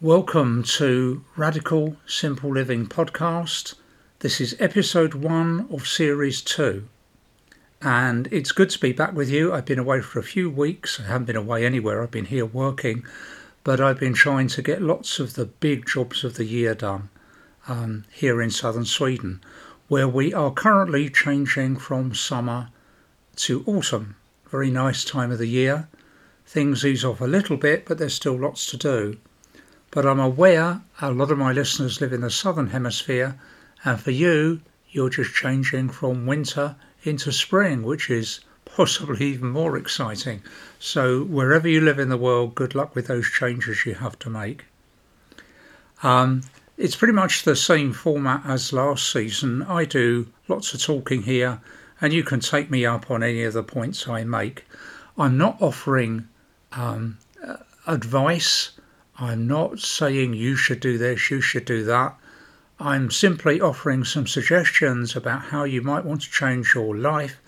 Welcome to Radical Simple Living podcast. This is episode one of series two. And it's good to be back with you. I've been away for a few weeks. I haven't been away anywhere. I've been here working, but I've been trying to get lots of the big jobs of the year done um, here in southern Sweden, where we are currently changing from summer to autumn. Very nice time of the year. Things ease off a little bit, but there's still lots to do. But I'm aware a lot of my listeners live in the southern hemisphere, and for you, you're just changing from winter into spring, which is possibly even more exciting. So, wherever you live in the world, good luck with those changes you have to make. Um, it's pretty much the same format as last season. I do lots of talking here, and you can take me up on any of the points I make. I'm not offering um, advice I'm not saying you should do this, you should do that. I'm simply offering some suggestions about how you might want to change your life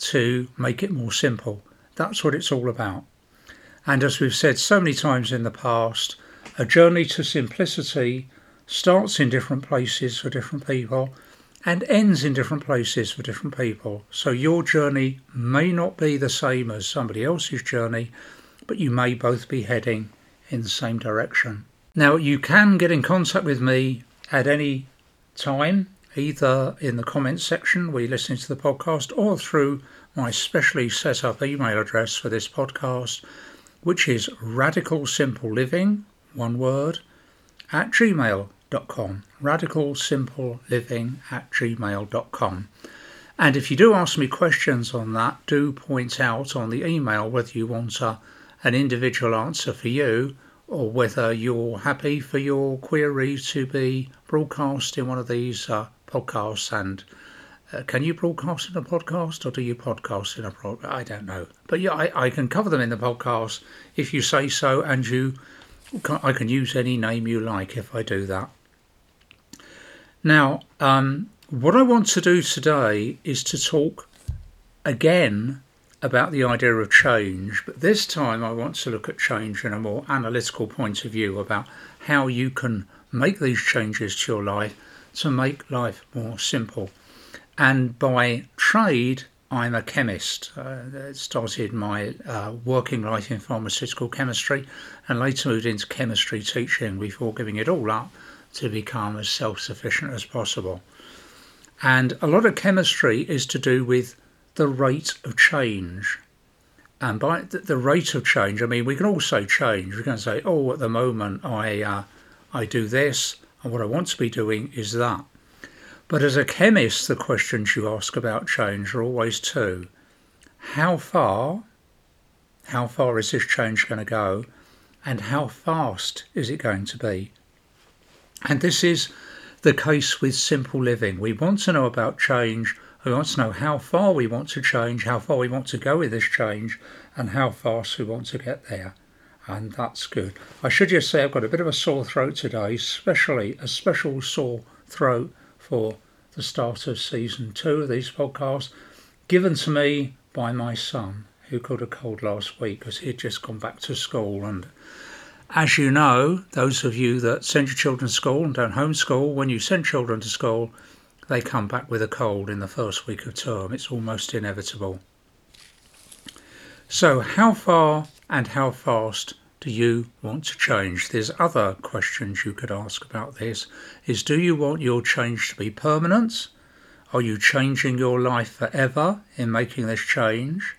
to make it more simple. That's what it's all about. And as we've said so many times in the past, a journey to simplicity starts in different places for different people and ends in different places for different people. So your journey may not be the same as somebody else's journey, but you may both be heading in the same direction. Now, you can get in contact with me at any time, either in the comments section where you're listening to the podcast or through my specially set up email address for this podcast, which is radical simple living, one word, at gmail.com. Radical simple living at gmail.com. And if you do ask me questions on that, do point out on the email whether you want a, an individual answer for you or whether you're happy for your query to be broadcast in one of these uh, podcasts. And uh, can you broadcast in a podcast or do you podcast in a podcast? I don't know. But yeah, I, I can cover them in the podcast if you say so, and you, I can use any name you like if I do that. Now, um, what I want to do today is to talk again about the idea of change, but this time I want to look at change in a more analytical point of view about how you can make these changes to your life to make life more simple. And by trade, I'm a chemist. Uh, started my uh, working life in pharmaceutical chemistry and later moved into chemistry teaching before giving it all up to become as self sufficient as possible. And a lot of chemistry is to do with the rate of change. And by the rate of change, I mean we can also change. We can say, "Oh, at the moment I uh, I do this, and what I want to be doing is that." But as a chemist, the questions you ask about change are always two: How far? How far is this change going to go? And how fast is it going to be? And this is the case with simple living. We want to know about change we want to know how far we want to change, how far we want to go with this change, and how fast we want to get there. And that's good. I should just say I've got a bit of a sore throat today, especially a special sore throat for the start of season two of these podcasts, given to me by my son, who caught a cold last week because he had just gone back to school. And as you know, those of you that send your children to school and don't homeschool, when you send children to school, they come back with a cold in the first week of term. It's almost inevitable. So, how far and how fast do you want to change? There's other questions you could ask about this. Is do you want your change to be permanent? Are you changing your life forever in making this change?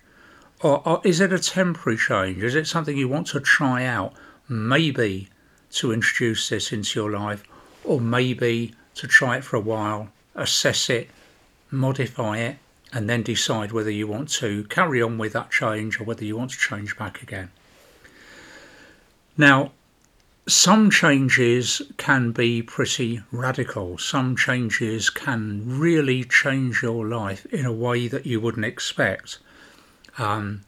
Or, or is it a temporary change? Is it something you want to try out? Maybe to introduce this into your life, or maybe to try it for a while assess it, modify it, and then decide whether you want to carry on with that change or whether you want to change back again. Now, some changes can be pretty radical. Some changes can really change your life in a way that you wouldn't expect. Um,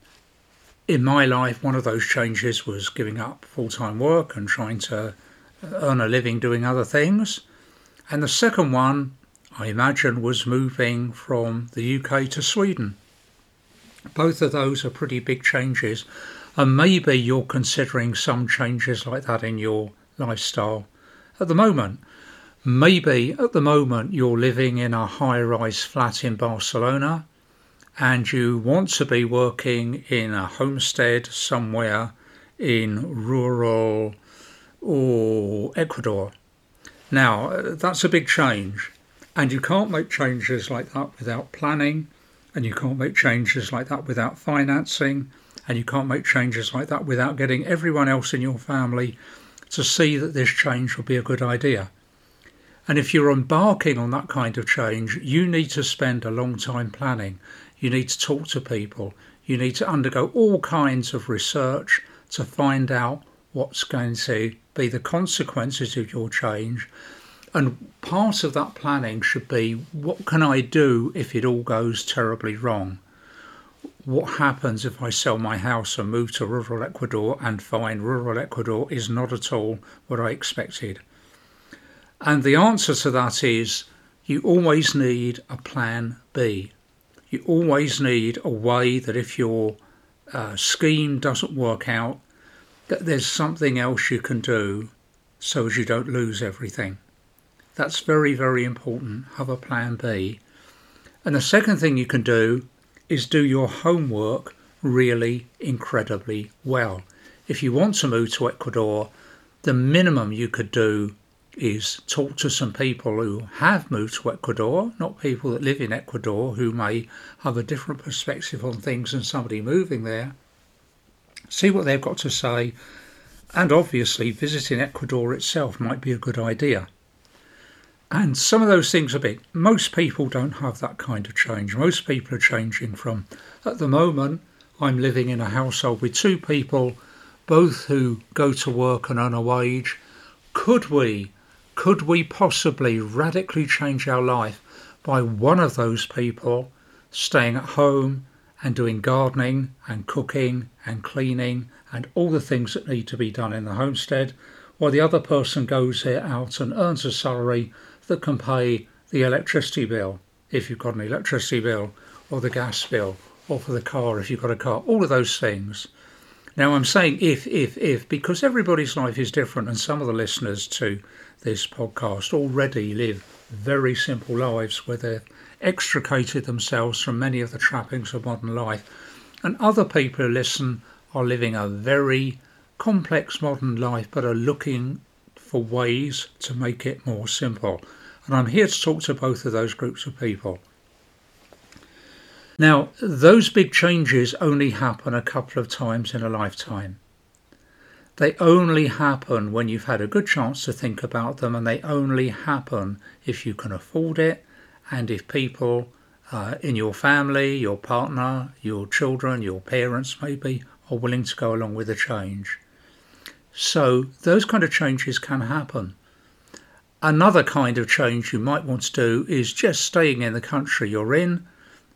in my life, one of those changes was giving up full time work and trying to earn a living doing other things. And the second one I imagine, was moving from the UK to Sweden. Both of those are pretty big changes, and maybe you're considering some changes like that in your lifestyle at the moment. Maybe at the moment you're living in a high rise flat in Barcelona and you want to be working in a homestead somewhere in rural or Ecuador. Now, uh, that's a big change, and you can't make changes like that without planning, and you can't make changes like that without financing, and you can't make changes like that without getting everyone else in your family to see that this change will be a good idea. And if you're embarking on that kind of change, you need to spend a long time planning. You need to talk to people. You need to undergo all kinds of research to find out what's going to be the consequences of your change. And part of that planning should be what can I do if it all goes terribly wrong? What happens if I sell my house and move to rural Ecuador and find rural Ecuador is not at all what I expected? And the answer to that is you always need a plan B. You always need a way that if your uh, scheme doesn't work out, that there's something else you can do so as you don't lose everything. That's very, very important. Have a plan B. And the second thing you can do is do your homework really incredibly well. If you want to move to Ecuador, the minimum you could do is talk to some people who have moved to Ecuador, not people that live in Ecuador who may have a different perspective on things than somebody moving there see what they've got to say, and obviously visiting Ecuador itself might be a good idea. And some of those things are big. Most people don't have that kind of change. Most people are changing from, at the moment, I'm living in a household with two people, both who go to work and earn a wage. Could we, could we possibly radically change our life by one of those people staying at home and doing gardening and cooking and cleaning and all the things that need to be done in the homestead, while the other person goes out and earns a salary that can pay the electricity bill if you've got an electricity bill, or the gas bill, or for the car if you've got a car, all of those things. Now, I'm saying if, if, if, because everybody's life is different, and some of the listeners to this podcast already live very simple lives where they're extricated themselves from many of the trappings of modern life. And other people who listen are living a very complex modern life but are looking for ways to make it more simple. And I'm here to talk to both of those groups of people. Now, those big changes only happen a couple of times in a lifetime. They only happen when you've had a good chance to think about them, and they only happen if you can afford it and if people uh, in your family, your partner, your children, your parents maybe are willing to go along with the change. So those kind of changes can happen. Another kind of change you might want to do is just staying in the country you're in,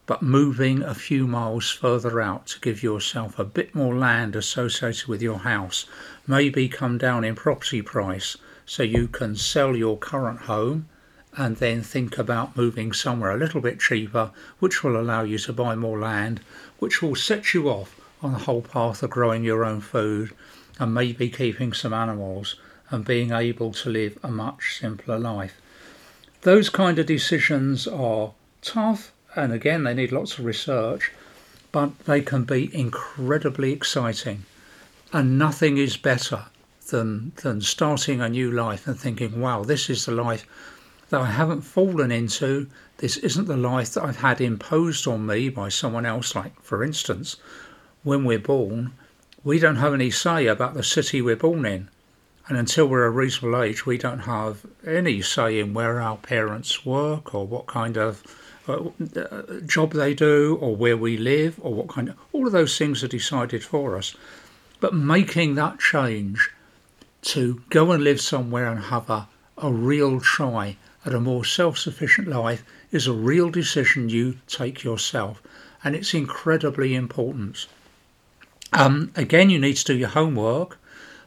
but moving a few miles further out to give yourself a bit more land associated with your house. Maybe come down in property price so you can sell your current home and then think about moving somewhere a little bit cheaper, which will allow you to buy more land, which will set you off on the whole path of growing your own food and maybe keeping some animals and being able to live a much simpler life. Those kind of decisions are tough and again they need lots of research, but they can be incredibly exciting. And nothing is better than than starting a new life and thinking, wow, this is the life that I haven't fallen into. This isn't the life that I've had imposed on me by someone else. Like, for instance, when we're born, we don't have any say about the city we're born in. And until we're a reasonable age, we don't have any say in where our parents work or what kind of uh, job they do or where we live or what kind of. All of those things are decided for us. But making that change to go and live somewhere and have a, a real try at a more self sufficient life is a real decision you take yourself, and it's incredibly important. Um, again, you need to do your homework,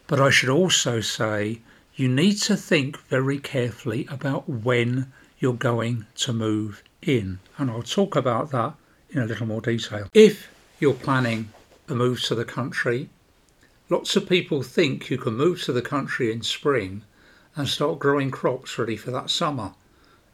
but I should also say you need to think very carefully about when you're going to move in, and I'll talk about that in a little more detail. If you're planning a move to the country, Lots of people think you can move to the country in spring and start growing crops ready for that summer.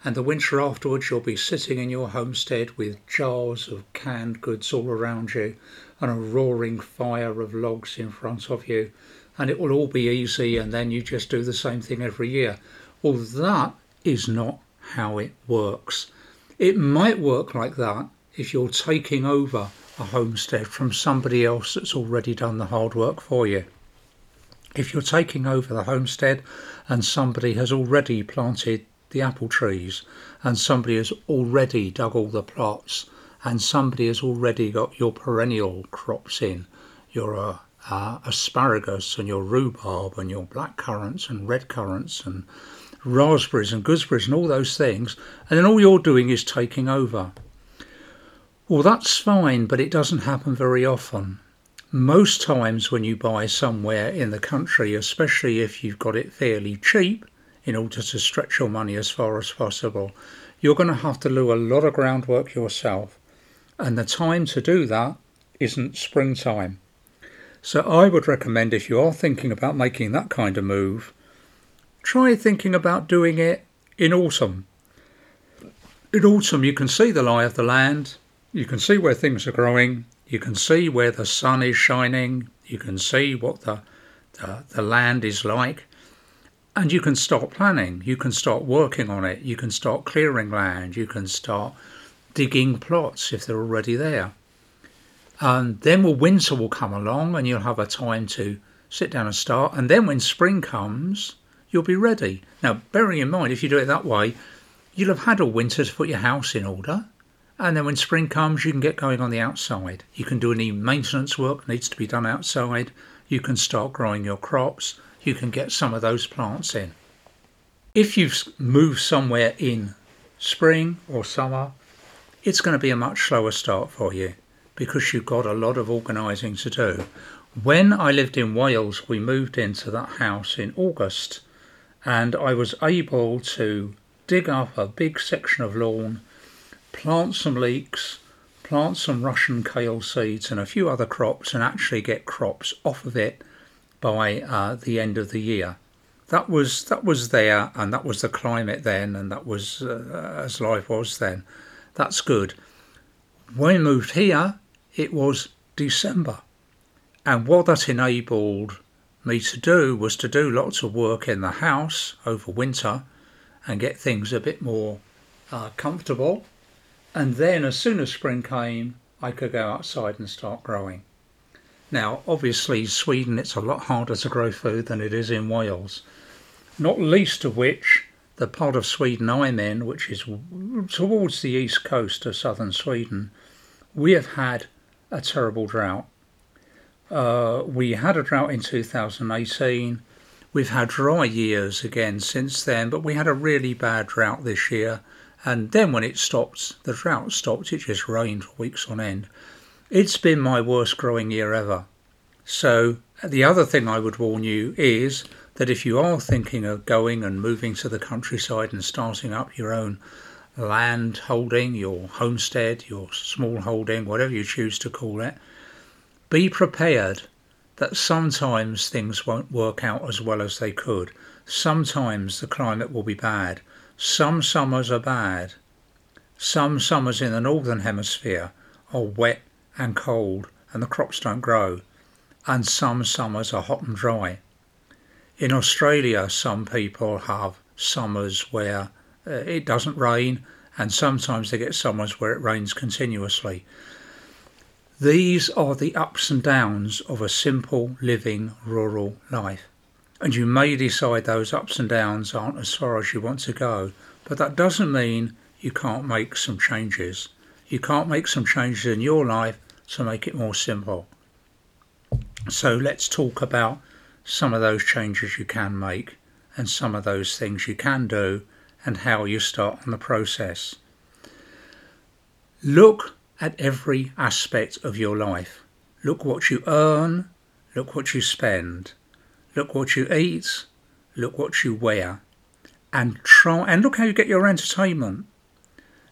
And the winter afterwards, you'll be sitting in your homestead with jars of canned goods all around you and a roaring fire of logs in front of you. And it will all be easy, and then you just do the same thing every year. Well, that is not how it works. It might work like that if you're taking over a homestead from somebody else that's already done the hard work for you. If you're taking over the homestead and somebody has already planted the apple trees and somebody has already dug all the plots and somebody has already got your perennial crops in, your uh, uh, asparagus and your rhubarb and your black currants and red currants and raspberries and gooseberries and all those things, and then all you're doing is taking over. Well, that's fine, but it doesn't happen very often. Most times, when you buy somewhere in the country, especially if you've got it fairly cheap in order to stretch your money as far as possible, you're going to have to do a lot of groundwork yourself. And the time to do that isn't springtime. So I would recommend if you are thinking about making that kind of move, try thinking about doing it in autumn. In autumn, you can see the lie of the land, you can see where things are growing. You can see where the sun is shining. You can see what the, the, the land is like. And you can start planning. You can start working on it. You can start clearing land. You can start digging plots if they're already there. And then well, winter will come along and you'll have a time to sit down and start. And then when spring comes, you'll be ready. Now, bearing in mind, if you do it that way, you'll have had a winter to put your house in order. And then when spring comes, you can get going on the outside. You can do any maintenance work needs to be done outside. You can start growing your crops. You can get some of those plants in. If you've moved somewhere in spring or summer, it's going to be a much slower start for you because you've got a lot of organising to do. When I lived in Wales, we moved into that house in August and I was able to dig up a big section of lawn plant some leeks, plant some Russian kale seeds and a few other crops and actually get crops off of it by uh, the end of the year. That was that was there, and that was the climate then, and that was uh, as life was then. That's good. When we moved here, it was December, and what that enabled me to do was to do lots of work in the house over winter and get things a bit more uh, comfortable and then, as soon as spring came, I could go outside and start growing. Now, obviously, Sweden, it's a lot harder to grow food than it is in Wales, not least of which the part of Sweden I'm in, which is towards the east coast of southern Sweden, we have had a terrible drought. Uh, we had a drought in 2018. We've had dry years again since then, but we had a really bad drought this year and then when it stopped, the drought stopped, it just rained for weeks on end. It's been my worst growing year ever. So, the other thing I would warn you is that if you are thinking of going and moving to the countryside and starting up your own land holding, your homestead, your small holding, whatever you choose to call it, be prepared that sometimes things won't work out as well as they could. Sometimes the climate will be bad. Some summers are bad. Some summers in the northern hemisphere are wet and cold and the crops don't grow. And some summers are hot and dry. In Australia, some people have summers where uh, it doesn't rain, and sometimes they get summers where it rains continuously. These are the ups and downs of a simple living rural life. And you may decide those ups and downs aren't as far as you want to go, but that doesn't mean you can't make some changes. You can't make some changes in your life to make it more simple. So let's talk about some of those changes you can make and some of those things you can do and how you start on the process. Look at every aspect of your life. Look what you earn, look what you spend, look what you eat, look what you wear, and try and look how you get your entertainment.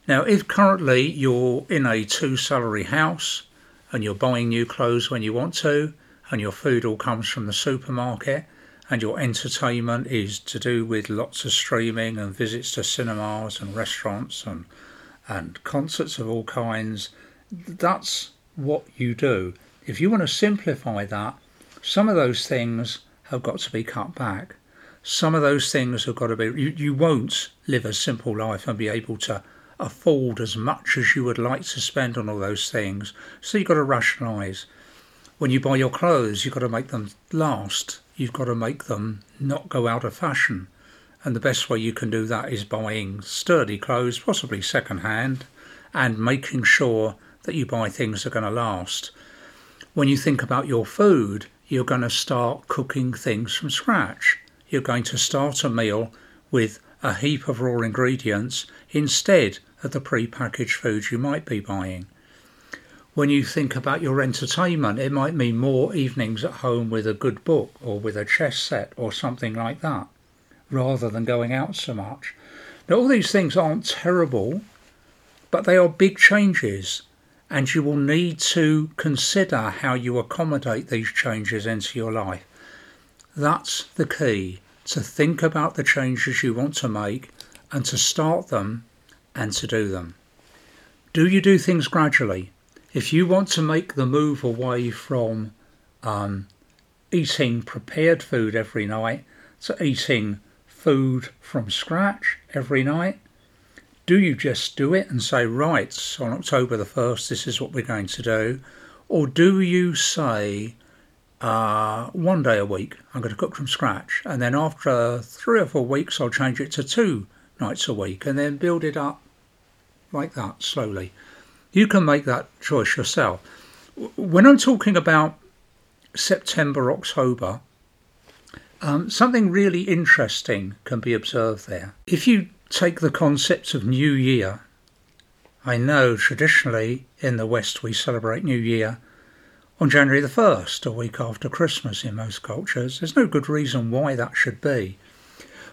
Now, if currently you're in a two salary house and you're buying new clothes when you want to, and your food all comes from the supermarket and your entertainment is to do with lots of streaming and visits to cinemas and restaurants and and concerts of all kinds, that's what you do. If you want to simplify that, some of those things have got to be cut back. Some of those things have got to be, you, you won't live a simple life and be able to afford as much as you would like to spend on all those things. So you've got to rationalise. When you buy your clothes, you've got to make them last. You've got to make them not go out of fashion. And the best way you can do that is buying sturdy clothes, possibly second hand, and making sure that you buy things that are going to last. When you think about your food, you're going to start cooking things from scratch. You're going to start a meal with a heap of raw ingredients instead of the pre-packaged foods you might be buying. When you think about your entertainment, it might mean more evenings at home with a good book or with a chess set or something like that, rather than going out so much. Now, all these things aren't terrible, but they are big changes, and you will need to consider how you accommodate these changes into your life. That's the key to think about the changes you want to make and to start them and to do them. Do you do things gradually? If you want to make the move away from um, eating prepared food every night to eating food from scratch every night, do you just do it and say, right, on October the 1st, this is what we're going to do? Or do you say, uh, one day a week, I'm going to cook from scratch, and then after three or four weeks, I'll change it to two nights a week, and then build it up like that slowly. You can make that choice yourself. When I'm talking about September, October, um, something really interesting can be observed there. If you take the concept of New Year, I know traditionally in the West we celebrate New Year on January the 1st, a week after Christmas in most cultures. There's no good reason why that should be.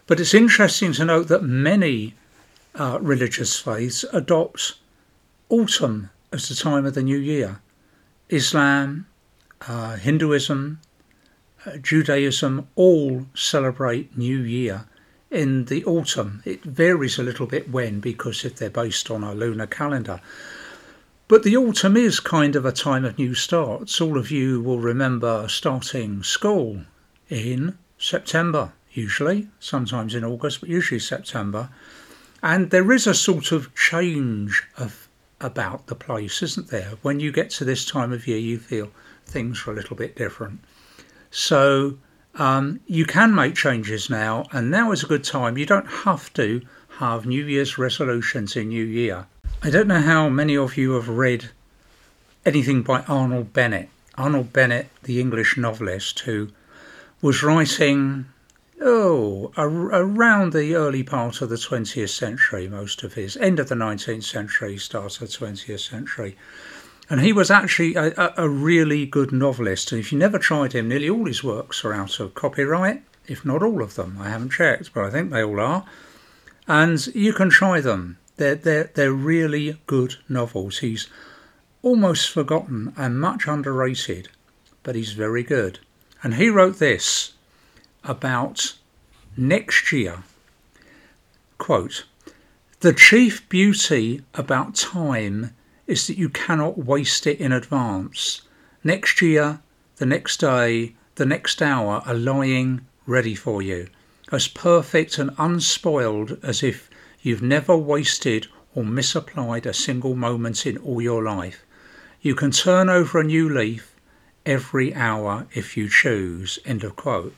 But it's interesting to note that many uh, religious faiths adopt autumn as the time of the new year. Islam, uh, Hinduism, uh, Judaism all celebrate New Year in the autumn. It varies a little bit when because if they're based on a lunar calendar. But the autumn is kind of a time of new starts. All of you will remember starting school in September, usually, sometimes in August, but usually September. And there is a sort of change of about the place, isn't there? When you get to this time of year, you feel things are a little bit different. So um, you can make changes now, and now is a good time. You don't have to have New Year's resolutions in New Year. I don't know how many of you have read anything by Arnold Bennett. Arnold Bennett, the English novelist who was writing Oh, around the early part of the 20th century, most of his, end of the 19th century, start of the 20th century. And he was actually a, a, really good novelist. And if you never tried him, nearly all his works are out of copyright, if not all of them. I haven't checked, but I think they all are. And you can try them. They're, they're, they're really good novels. He's almost forgotten and much underrated, but he's very good. And he wrote this about next year. Quote, the chief beauty about time is that you cannot waste it in advance. Next year, the next day, the next hour are lying ready for you, as perfect and unspoiled as if you've never wasted or misapplied a single moment in all your life. You can turn over a new leaf every hour if you choose. End of quote.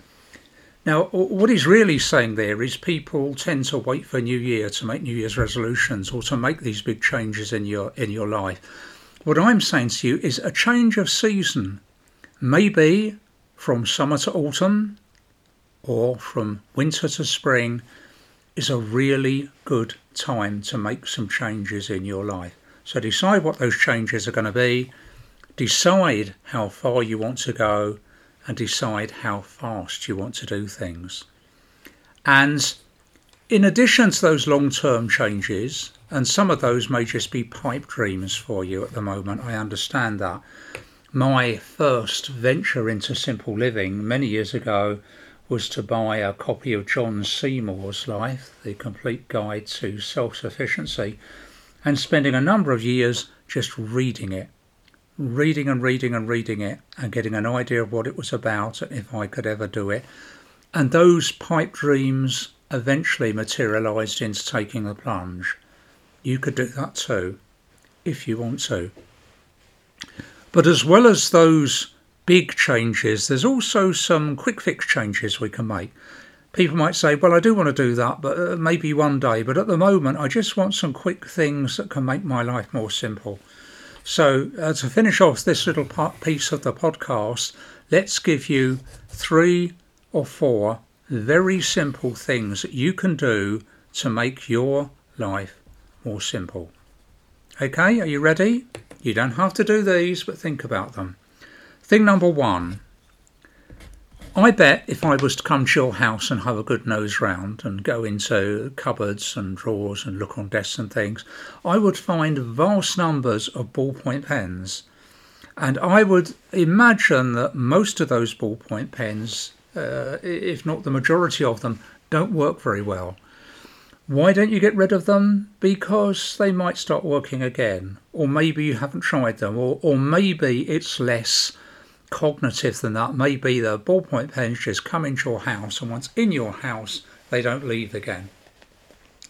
Now, what he's really saying there is people tend to wait for New Year to make New Year's resolutions or to make these big changes in your in your life. What I'm saying to you is a change of season, maybe from summer to autumn or from winter to spring, is a really good time to make some changes in your life. So decide what those changes are going to be, decide how far you want to go, and decide how fast you want to do things. And in addition to those long term changes, and some of those may just be pipe dreams for you at the moment, I understand that. my first venture into simple living many years ago was to buy a copy of John Seymour's Life, the complete guide to self sufficiency, and spending a number of years just reading it, reading and reading and reading it, and getting an idea of what it was about and if I could ever do it. And those pipe dreams eventually materialized into taking the plunge. You could do that too, if you want to. But as well as those big changes, there's also some quick fix changes we can make. People might say, Well, I do want to do that, but uh, maybe one day. But at the moment, I just want some quick things that can make my life more simple. So, uh, to finish off this little part, piece of the podcast, let's give you three or four very simple things that you can do to make your life more simple. Okay, are you ready? You don't have to do these, but think about them. Thing number one I bet if I was to come to your house and have a good nose round and go into cupboards and drawers and look on desks and things, I would find vast numbers of ballpoint pens. And I would imagine that most of those ballpoint pens, uh, if not the majority of them, don't work very well. Why don't you get rid of them? Because they might start working again. Or maybe you haven't tried them. Or, or maybe it's less cognitive than that. Maybe the ballpoint pens just come into your house and once in your house, they don't leave again.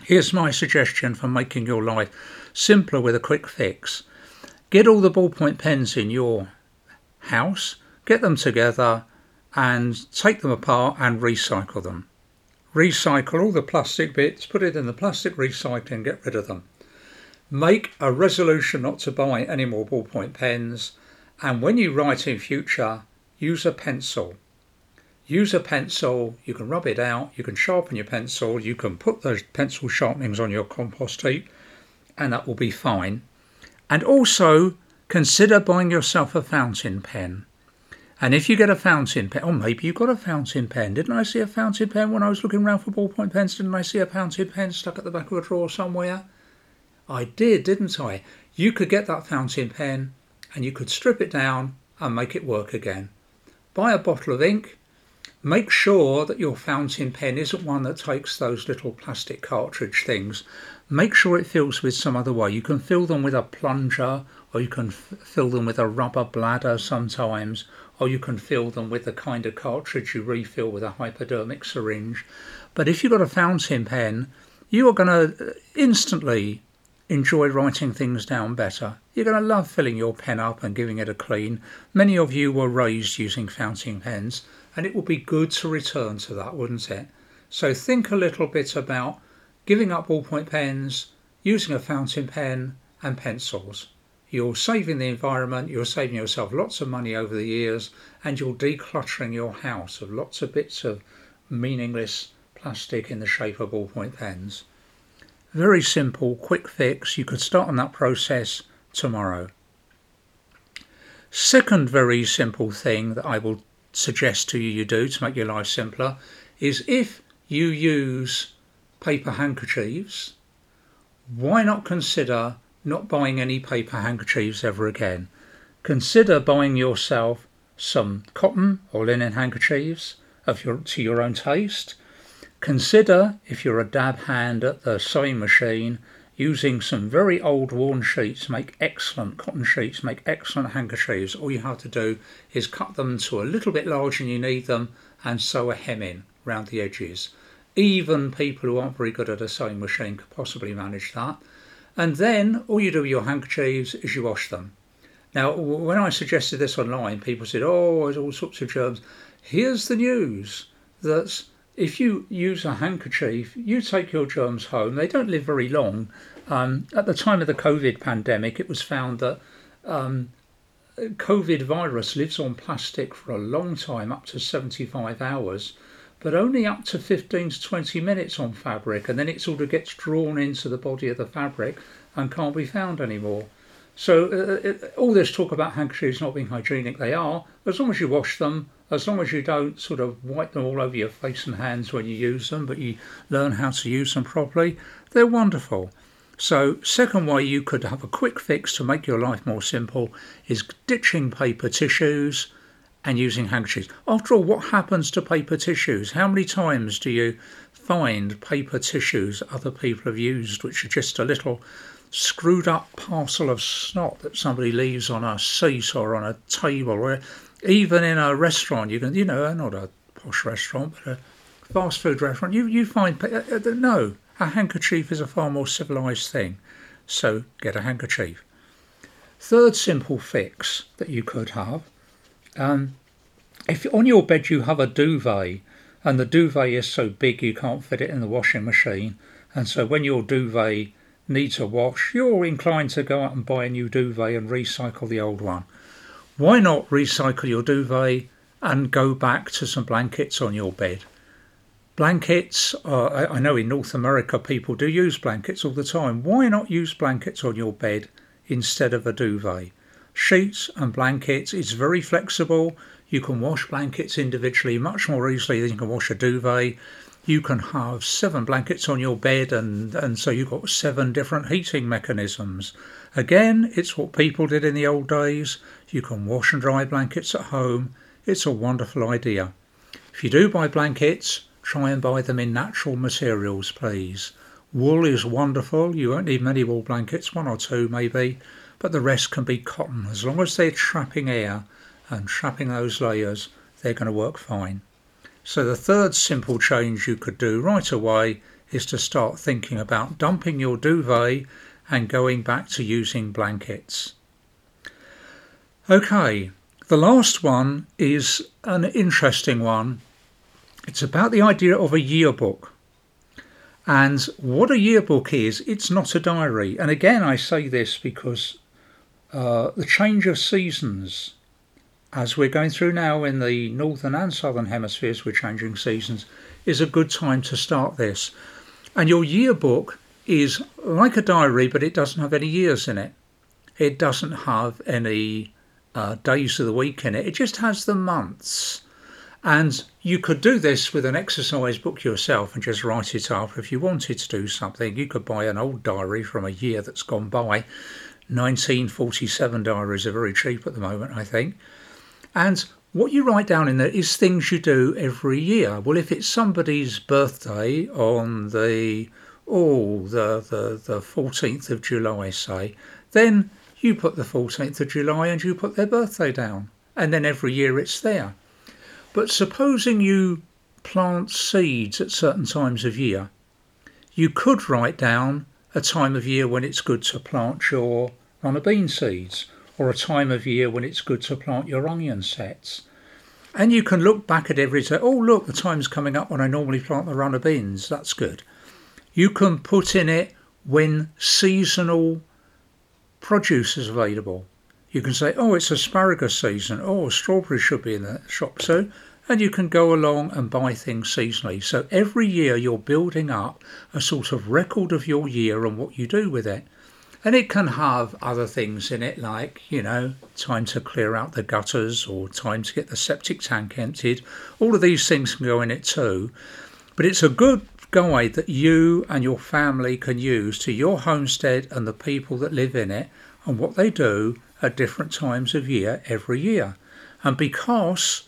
Here's my suggestion for making your life simpler with a quick fix. Get all the ballpoint pens in your house, get them together, and take them apart and recycle them recycle all the plastic bits, put it in the plastic recycling, get rid of them. Make a resolution not to buy any more ballpoint pens, and when you write in future, use a pencil. Use a pencil, you can rub it out, you can sharpen your pencil, you can put those pencil sharpenings on your compost heap, and that will be fine. And also consider buying yourself a fountain pen. And if you get a fountain pen, or maybe you've got a fountain pen. Didn't I see a fountain pen when I was looking around for ballpoint pens? Didn't I see a fountain pen stuck at the back of a drawer somewhere? I did, didn't I? You could get that fountain pen and you could strip it down and make it work again. Buy a bottle of ink. Make sure that your fountain pen isn't one that takes those little plastic cartridge things. Make sure it fills with some other way. You can fill them with a plunger or you can f- fill them with a rubber bladder sometimes or you can fill them with the kind of cartridge you refill with a hypodermic syringe. But if you've got a fountain pen, you are going to uh, instantly enjoy writing things down better. You're going to love filling your pen up and giving it a clean. Many of you were raised using fountain pens, and it would be good to return to that, wouldn't it? So think a little bit about giving up ballpoint pens, using a fountain pen, and pencils. You're saving the environment, you're saving yourself lots of money over the years, and you're decluttering your house of lots of bits of meaningless plastic in the shape of ballpoint pens. Very simple, quick fix. You could start on that process tomorrow. Second, very simple thing that I will suggest to you you do to make your life simpler is if you use paper handkerchiefs, why not consider not buying any paper handkerchiefs ever again. Consider buying yourself some cotton or linen handkerchiefs of your, to your own taste. Consider, if you're a dab hand at the sewing machine, using some very old worn sheets make excellent cotton sheets, make excellent handkerchiefs. All you have to do is cut them to a little bit larger than you need them and sew a hem in round the edges. Even people who aren't very good at a sewing machine could possibly manage that. And then all you do with your handkerchiefs is you wash them. Now, when I suggested this online, people said, oh, there's all sorts of germs. Here's the news that if you use a handkerchief, you take your germs home. They don't live very long. Um, at the time of the COVID pandemic, it was found that um, COVID virus lives on plastic for a long time, up to 75 hours but only up to 15 to 20 minutes on fabric, and then it sort of gets drawn into the body of the fabric and can't be found anymore. So, uh, it, all this talk about handkerchiefs not being hygienic, they are, as long as you wash them, as long as you don't sort of wipe them all over your face and hands when you use them, but you learn how to use them properly, they're wonderful. So, second way you could have a quick fix to make your life more simple is ditching paper tissues and using handkerchiefs. After all, what happens to paper tissues? How many times do you find paper tissues other people have used, which are just a little screwed up parcel of snot that somebody leaves on a seat or on a table, even in a restaurant? You can, you know, not a posh restaurant, but a fast food restaurant. You you find uh, uh, no, a handkerchief is a far more civilized thing. So get a handkerchief. Third simple fix that you could have um, if on your bed you have a duvet and the duvet is so big you can't fit it in the washing machine, and so when your duvet needs a wash, you're inclined to go out and buy a new duvet and recycle the old one. Why not recycle your duvet and go back to some blankets on your bed? Blankets, uh, I know in North America people do use blankets all the time. Why not use blankets on your bed instead of a duvet? sheets and blankets. It's very flexible. You can wash blankets individually much more easily than you can wash a duvet. You can have seven blankets on your bed, and, and so you've got seven different heating mechanisms. Again, it's what people did in the old days. You can wash and dry blankets at home. It's a wonderful idea. If you do buy blankets, try and buy them in natural materials, please. Wool is wonderful. You won't need many wool blankets, one or two maybe but the rest can be cotton. As long as they're trapping air and trapping those layers, they're going to work fine. So the third simple change you could do right away is to start thinking about dumping your duvet and going back to using blankets. Okay, the last one is an interesting one. It's about the idea of a yearbook. And what a yearbook is, it's not a diary. And again, I say this because uh, the change of seasons, as we're going through now in the northern and southern hemispheres, we're changing seasons, is a good time to start this. And your yearbook is like a diary, but it doesn't have any years in it. It doesn't have any uh, days of the week in it. It just has the months. And you could do this with an exercise book yourself and just write it up. If you wanted to do something, you could buy an old diary from a year that's gone by 1947 diaries are very cheap at the moment, I think. And what you write down in there is things you do every year. Well, if it's somebody's birthday on the oh the the, the 14th of July, say, then you put the 14th of July and you put their birthday down, and then every year it's there. But supposing you plant seeds at certain times of year, you could write down a time of year when it's good to plant your runner bean seeds, or a time of year when it's good to plant your onion sets. And you can look back at every day, oh, look, the time's coming up when I normally plant the runner beans. That's good. You can put in it when seasonal produce is available. You can say, oh, it's asparagus season. Oh, strawberries should be in the shop soon and you can go along and buy things seasonally. So every year you're building up a sort of record of your year and what you do with it. And it can have other things in it, like, you know, time to clear out the gutters or time to get the septic tank emptied. All of these things can go in it too. But it's a good guide that you and your family can use to your homestead and the people that live in it and what they do at different times of year every year. And because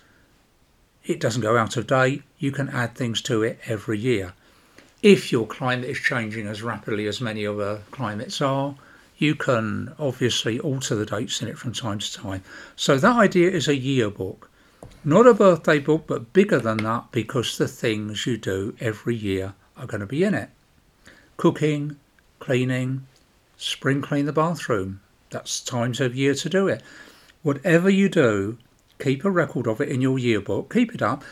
it doesn't go out of date. You can add things to it every year. If your climate is changing as rapidly as many other climates are, you can obviously alter the dates in it from time to time. So that idea is a yearbook, not a birthday book, but bigger than that because the things you do every year are going to be in it. Cooking, cleaning, spring clean the bathroom. That's times of year to do it. Whatever you do, keep a record of it in your yearbook, keep it up.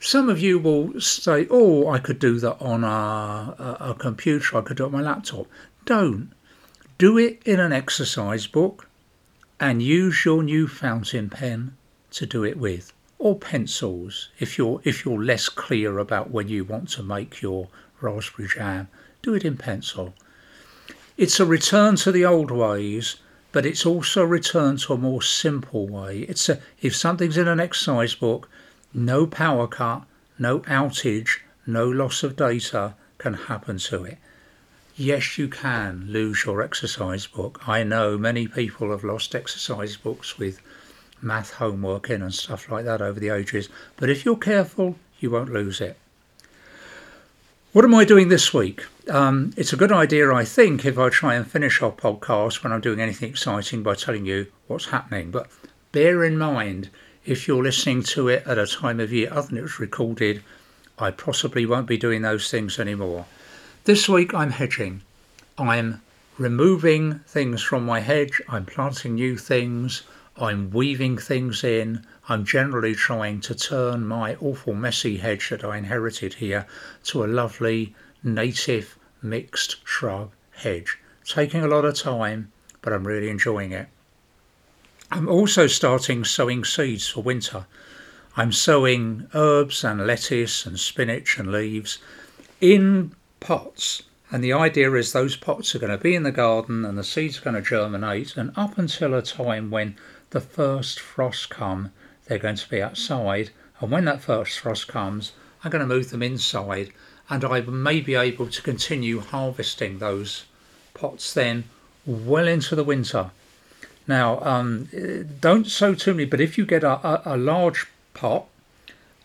Some of you will say, Oh, I could do that on a, a, a computer, I could do it on my laptop. Don't. Do it in an exercise book and use your new fountain pen to do it with or pencils if you're if you're less clear about when you want to make your raspberry jam do it in pencil it's a return to the old ways but it's also a return to a more simple way. It's a, if something's in an exercise book, no power cut, no outage, no loss of data can happen to it. yes, you can lose your exercise book. I know many people have lost exercise books with math homework in and stuff like that over the ages, but if you're careful, you won't lose it. What am I doing this week? Um, it's a good idea, I think, if I try and finish our podcast when I'm doing anything exciting by telling you what's happening. But bear in mind, if you're listening to it at a time of year other than it was recorded, I possibly won't be doing those things anymore. This week I'm hedging. I'm removing things from my hedge, I'm planting new things, I'm weaving things in, I'm generally trying to turn my awful messy hedge that I inherited here to a lovely native mixed shrub hedge. Taking a lot of time, but I'm really enjoying it. I'm also starting sowing seeds for winter. I'm sowing herbs and lettuce and spinach and leaves in pots. And the idea is those pots are going to be in the garden and the seeds are going to germinate. And up until a time when the first frost come, they're going to be outside. And when that first frost comes, I'm going to move them inside and I may be able to continue harvesting those pots then well into the winter. Now, um, don't sow too many, but if you get a, a, a large pot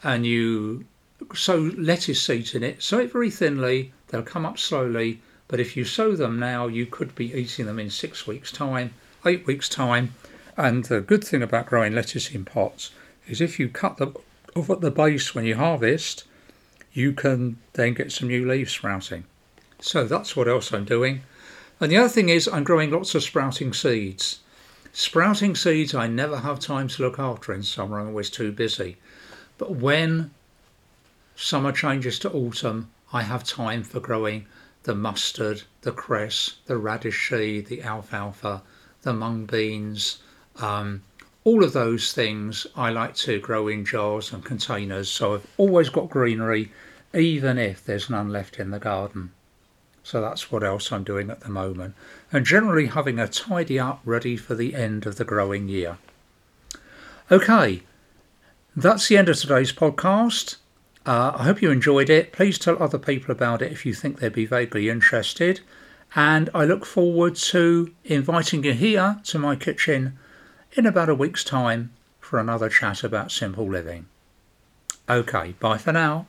and you sow lettuce seeds in it, sow it very thinly, they'll come up slowly. But if you sow them now, you could be eating them in six weeks' time, eight weeks' time. And the good thing about growing lettuce in pots is if you cut them off at the base when you harvest, you can then get some new leaves sprouting. So that's what else I'm doing. And the other thing is I'm growing lots of sprouting seeds. Sprouting seeds I never have time to look after in summer, I'm always too busy. But when summer changes to autumn, I have time for growing the mustard, the cress, the radish seed, the alfalfa, the mung beans, um, all of those things I like to grow in jars and containers, so I've always got greenery, even if there's none left in the garden. So that's what else I'm doing at the moment, and generally having a tidy up ready for the end of the growing year. Okay, that's the end of today's podcast. Uh, I hope you enjoyed it. Please tell other people about it if you think they'd be vaguely interested. And I look forward to inviting you here to my kitchen in about a week's time for another chat about simple living. Okay, bye for now.